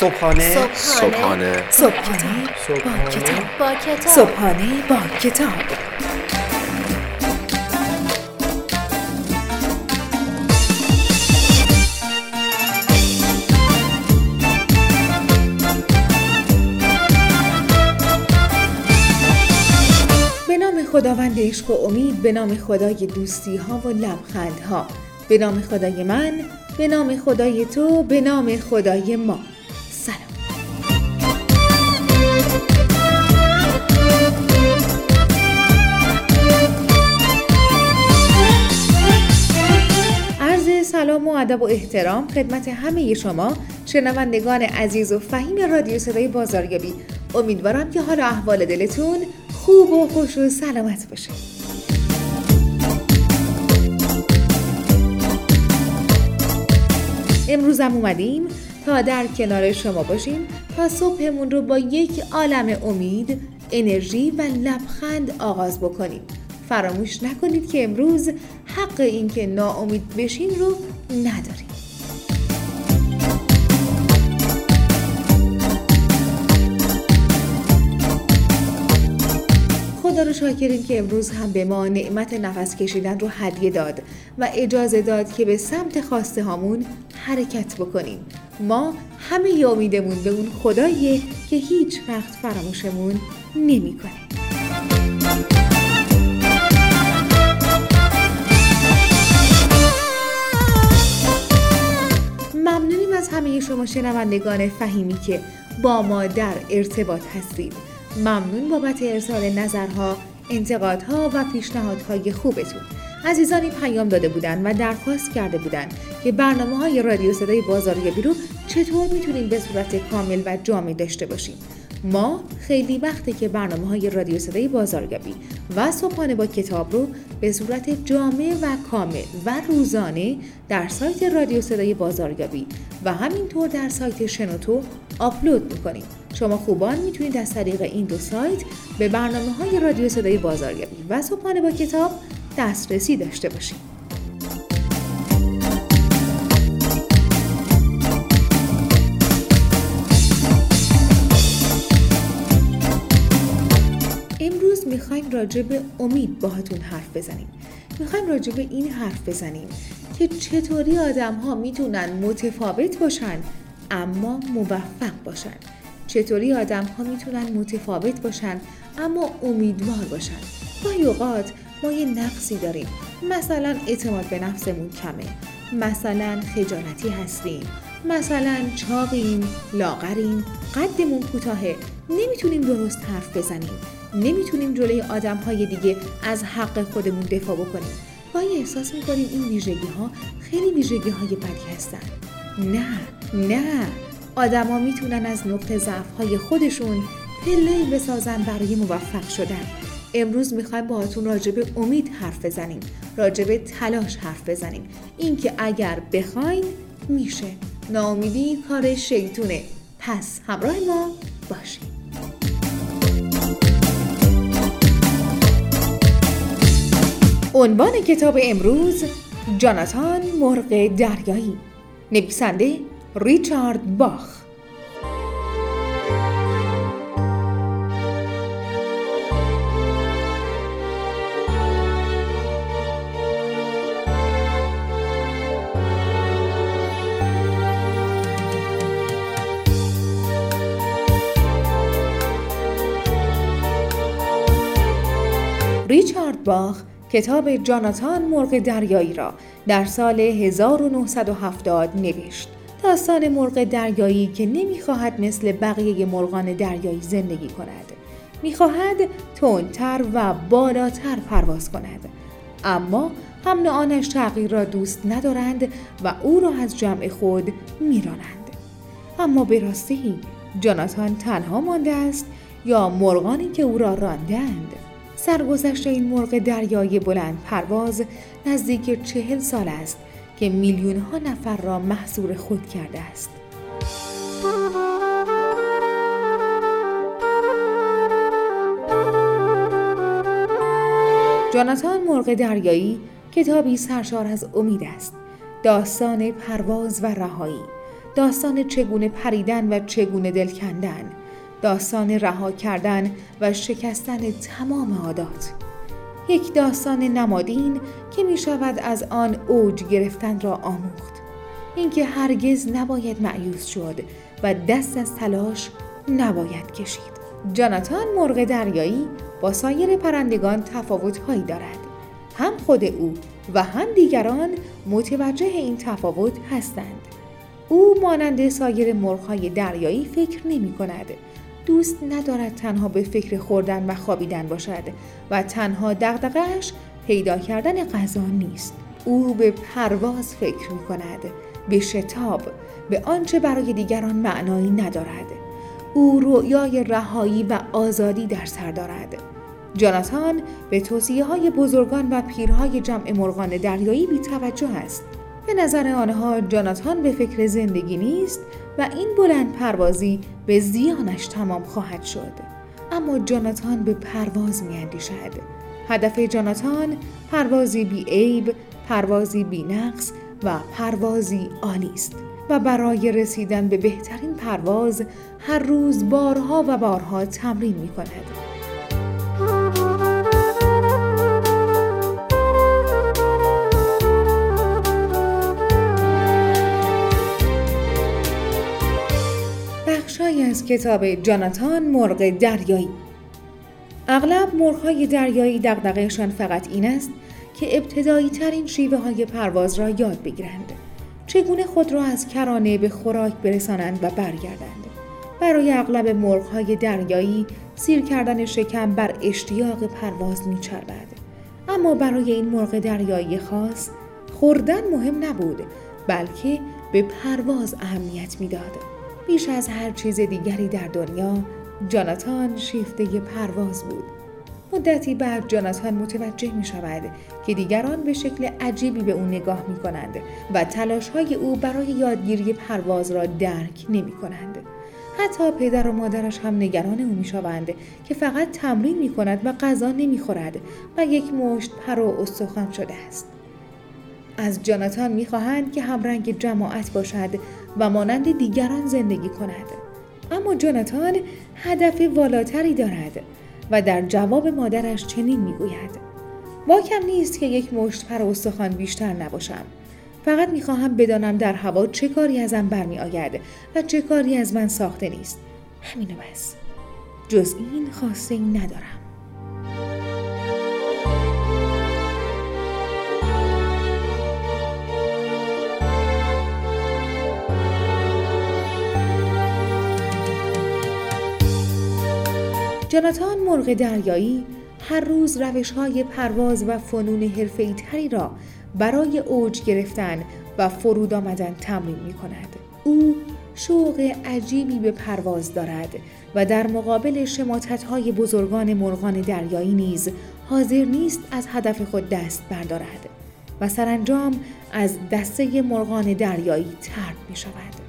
صبحانه. صبحانه. صبحانه با کتاب. با کتاب صبحانه با کتاب. به نام خداوند عشق و امید به نام خدای دوستی ها و لبخند ها به نام خدای من به نام خدای تو به نام خدای ما. ادب و احترام خدمت همه شما شنوندگان عزیز و فهیم رادیو صدای بازاریابی امیدوارم که حال احوال دلتون خوب و خوش و سلامت باشه امروزم اومدیم تا در کنار شما باشیم تا صبحمون رو با یک عالم امید، انرژی و لبخند آغاز بکنیم. فراموش نکنید که امروز حق اینکه ناامید بشین رو نداریم. خدا رو شاکریم که امروز هم به ما نعمت نفس کشیدن رو هدیه داد و اجازه داد که به سمت خواسته هامون حرکت بکنیم ما همه امیدمون به اون خداییه که هیچ وقت فراموشمون نمی‌کنه. از همه شما شنوندگان فهیمی که با ما در ارتباط هستید ممنون بابت ارسال نظرها، انتقادها و پیشنهادهای خوبتون. عزیزانی پیام داده بودن و درخواست کرده بودند که برنامه های رادیو صدای بازاریابی رو چطور می‌تونیم به صورت کامل و جامع داشته باشیم. ما خیلی وقته که برنامه های رادیو صدای بازاریابی و صبحانه با کتاب رو به صورت جامع و کامل و روزانه در سایت رادیو صدای بازاریابی و همینطور در سایت شنوتو آپلود می‌کنیم. شما خوبان می‌تونید از طریق این دو سایت به برنامه های رادیو صدای بازاریابی و صبحانه با کتاب دسترسی داشته باشید. امروز می‌خوایم راجع به امید باهاتون حرف بزنیم. می‌خوایم راجع به این حرف بزنیم که چطوری آدم ها می‌تونن متفاوت باشن اما موفق باشن. چطوری آدم ها می‌تونن متفاوت باشن اما امیدوار باشن. گاهی اوقات ما یه نقصی داریم مثلا اعتماد به نفسمون کمه مثلا خجالتی هستیم مثلا چاقیم لاغریم قدمون کوتاهه. نمی‌تونیم درست حرف بزنیم. نمی‌تونیم جلوی آدم های دیگه از حق خودمون دفاع بکنیم. گاهی احساس می‌کنیم این ویژگی ها خیلی ویژگی های بدی هستن. نه نه. آدما می‌تونن از نقطه ضعف های خودشون پله بسازن برای موفق شدن. امروز می‌خوایم باهاتون راجع به امید حرف بزنیم. راجع به تلاش حرف بزنیم. اینکه اگر بخواین میشه. ناامیدی کار شیطونه. پس همراه ما باشید. عنوان کتاب امروز جاناتان مرغ دریایی. نویسنده ریچارد باخ. ریچارد باخ کتاب جاناتان مرغ دریایی را در سال 1970 نوشت. داستان مرغ دریایی که نمی‌خواهد مثل بقیه مرغان دریایی زندگی کند. می‌خواهد تندتر و بالاتر پرواز کند. اما هم آنش تغییر را دوست ندارند و او را از جمع خود میرانند. اما به راستی جاناتان تنها مانده است یا مرغانی که او را راندند؟ سرگذشت این مرغ دریایی بلند پرواز نزدیک چهل سال است که میلیون ها نفر را محصور خود کرده است. جاناتان مرغ دریایی کتابی سرشار از امید است. داستان پرواز و رهایی. داستان چگونه پریدن و چگونه دل کندن داستان رها کردن و شکستن تمام عادات. یک داستان نمادین که می شود از آن اوج گرفتن را آموخت. اینکه هرگز نباید معیوز شد و دست از تلاش نباید کشید. جاناتان مرغ دریایی با سایر پرندگان تفاوتهایی دارد. هم خود او و هم دیگران متوجه این تفاوت هستند. او مانند سایر مرغهای دریایی فکر نمی کند دوست ندارد تنها به فکر خوردن و خوابیدن باشد و تنها دغدغهاش پیدا کردن غذا نیست. او به پرواز فکر می کند به شتاب به آنچه برای دیگران معنایی ندارد. او رویای رهایی و آزادی در سر دارد. جاناتان به توصیه های بزرگان و پیرهای جمع مرغان دریایی بی توجه است. به نظر آنها جاناتان به فکر زندگی نیست و این بلند پروازی به زیانش تمام خواهد شد اما جاناتان به پرواز می اندیشد. هدف جاناتان پروازی بی عیب، پروازی بی نقص و پروازی عالی است و برای رسیدن به بهترین پرواز هر روز بارها و بارها تمرین می کند. بخشهایی از کتاب جاناتان مرغ دریایی اغلب مرغهای دریایی دقدقهشان فقط این است که ابتدایی ترین شیوه های پرواز را یاد بگیرند. چگونه خود را از کرانه به خوراک برسانند و برگردند. برای اغلب مرغهای دریایی سیر کردن شکم بر اشتیاق پرواز میچربد. اما برای این مرغ دریایی خاص خوردن مهم نبود بلکه به پرواز اهمیت می‌داد. بیش از هر چیز دیگری در دنیا جاناتان شیفته پرواز بود. مدتی بعد جاناتان متوجه می شود که دیگران به شکل عجیبی به او نگاه می کنند و تلاش های او برای یادگیری پرواز را درک نمی کنند. حتی پدر و مادرش هم نگران او می شوند که فقط تمرین می کند و غذا نمی خورد و یک مشت پر و استخوان شده است. از جاناتان می خواهند که همرنگ جماعت باشد و مانند دیگران زندگی کند. اما جاناتان هدف والاتری دارد و در جواب مادرش چنین می‌گوید. کم نیست که یک مشت پر استخوان بیشتر نباشم. فقط می‌خواهم بدانم در هوا چه کاری ازم برمی آید و چه کاری از من ساخته نیست. همینو بس. جز این خواسته ندارم. جاناتان مرغ دریایی هر روز روش های پرواز و فنون حرفه‌ای تری را برای اوج گرفتن و فرود آمدن تمرین می کند. او شوق عجیبی به پرواز دارد و در مقابل شماتت های بزرگان مرغان دریایی نیز حاضر نیست از هدف خود دست بردارد و سرانجام از دسته مرغان دریایی ترک می شود.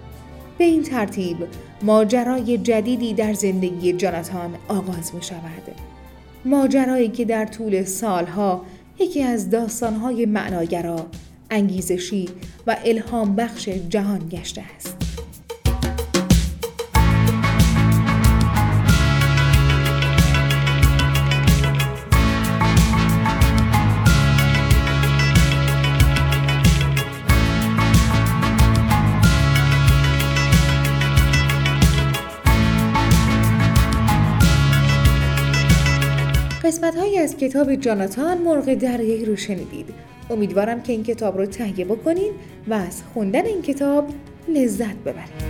به این ترتیب ماجرای جدیدی در زندگی جاناتان آغاز می شود. ماجرایی که در طول سالها یکی از داستانهای معناگرا، انگیزشی و الهام بخش جهان گشته است. قسمت هایی از کتاب جاناتان مرغ دریایی رو شنیدید. امیدوارم که این کتاب رو تهیه بکنید و از خوندن این کتاب لذت ببرید.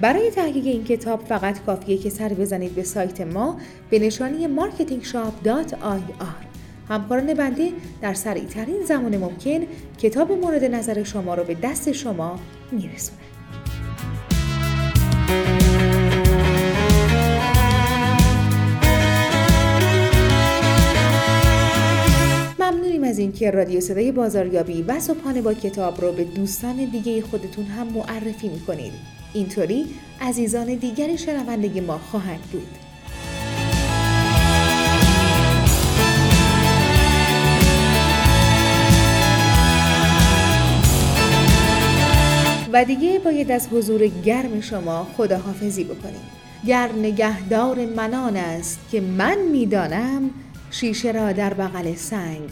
برای تهیه این کتاب فقط کافیه که سر بزنید به سایت ما به نشانی marketingshop.ir همکاران بنده در سریعترین زمان ممکن کتاب مورد نظر شما را به دست شما میرسونند. ممنونیم از اینکه رادیو صدای بازاریابی و صبحانه با کتاب رو به دوستان دیگه خودتون هم معرفی می‌کنید. اینطوری عزیزان دیگری شنونده ما خواهند بود و دیگه باید از حضور گرم شما خداحافظی بکنیم. گر نگهدار منان است که من می‌دانم شیشه را در بغل سنگ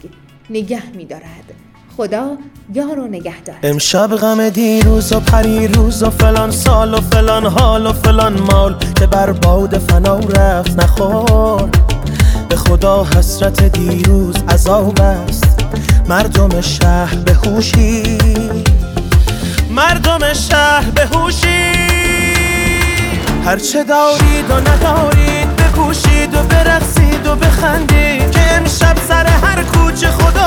نگه میدارد. خدا یار و نگهدار. امشب غم دیروز و پریروز و فلان سال و فلان حال و فلان مال که بر باد فنا رفت نخور به خدا حسرت دیروز عذاب است. مردم شهر به هوشی مردم شهر به هرچه دارید و ندارید بپوشید و برقصید و بخندید که امشب سر هر کوچه خدا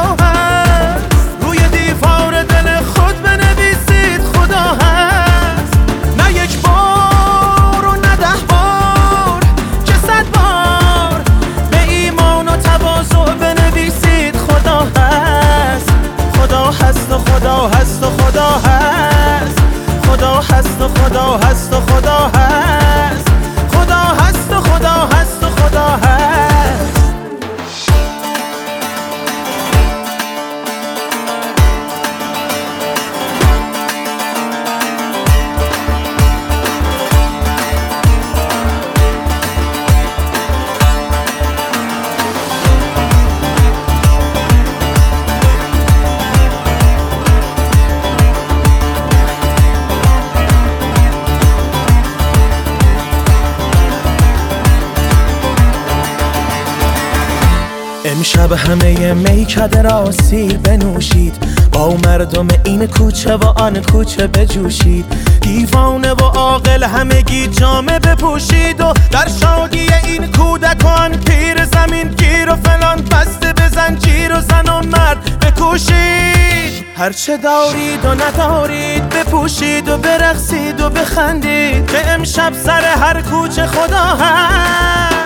امشب همه میکده را سیر بنوشید. با مردم این کوچه و آن کوچه بجوشید. دیوانه و عاقل همگی جامه بپوشید و در شادی این کودکان پیر زمین گیر و فلان بسته به زنجیر و زن و مرد بکوشید. هرچه دارید و ندارید بپوشید و برقصید و بخندید. که امشب سر هر کوچه خدا هست.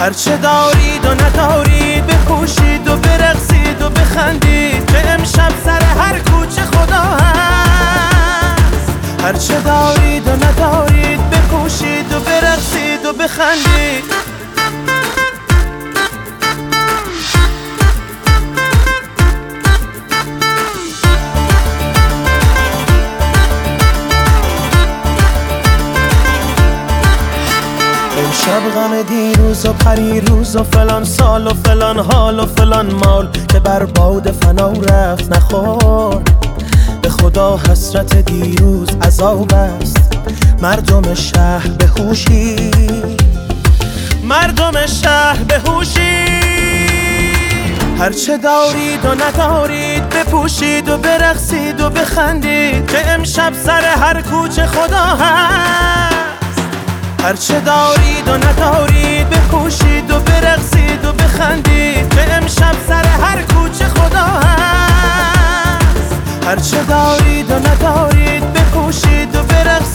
هرچه دارید و ندارید بپوشید و برقصید و بخندید. که امشب سر هر کوچه خدا هست. هرچه دارید و ندارید بپوشید و برقصید و بخندید. غم دیروز و پریروز و فلان سال و فلان حال و فلان مال که بر باد فنا رفت نخور به خدا حسرت دیروز عذاب است. مردم شهر به هوشی. مردم شهر به هوشی. هرچه دارید و ندارید بپوشید و برقصید و بخندید که امشب سر هر کوچه خدا هست. هرچه دارید و ندارید بپوشید و برقصید و بخندید. که امشب سر هر کوچه خدا هست. هرچه دارید و ندارید بپوشید و برقصید.